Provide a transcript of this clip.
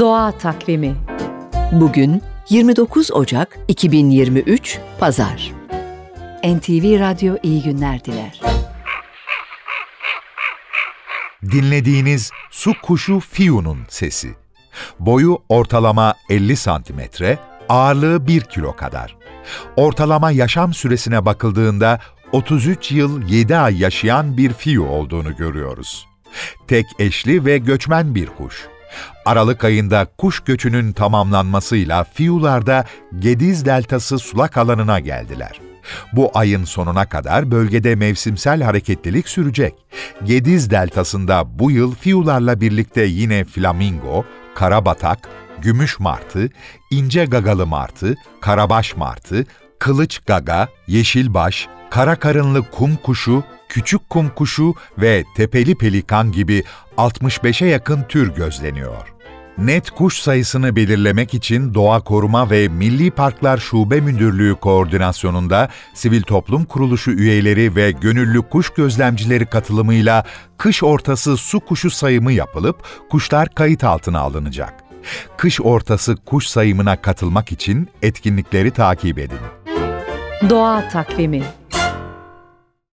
Doğa Takvimi Bugün 29 Ocak 2023 Pazar. NTV Radyo iyi günler diler. Dinlediğiniz su kuşu Fiyu'nun sesi. Boyu ortalama 50 santimetre, ağırlığı 1 kilo kadar. Ortalama yaşam süresine bakıldığında 33 yıl 7 ay yaşayan bir fiyu olduğunu görüyoruz. Tek eşli ve göçmen bir kuş. Aralık ayında kuş göçünün tamamlanmasıyla Fiyularda Gediz Deltası sulak alanına geldiler. Bu ayın sonuna kadar bölgede mevsimsel hareketlilik sürecek. Gediz Deltası'nda bu yıl Fiyularla birlikte yine flamingo, karabatak, gümüş martı, ince gagalı martı, karabaş martı, kılıç gaga, yeşilbaş, kara karınlı kum kuşu, küçük kum kuşu ve tepeli pelikan gibi 65'e yakın tür gözleniyor. Net kuş sayısını belirlemek için Doğa Koruma ve Milli Parklar Şube Müdürlüğü koordinasyonunda sivil toplum kuruluşu üyeleri ve gönüllü kuş gözlemcileri katılımıyla kış ortası su kuşu sayımı yapılıp kuşlar kayıt altına alınacak. Kış ortası kuş sayımına katılmak için etkinlikleri takip edin. Doğa Takvimi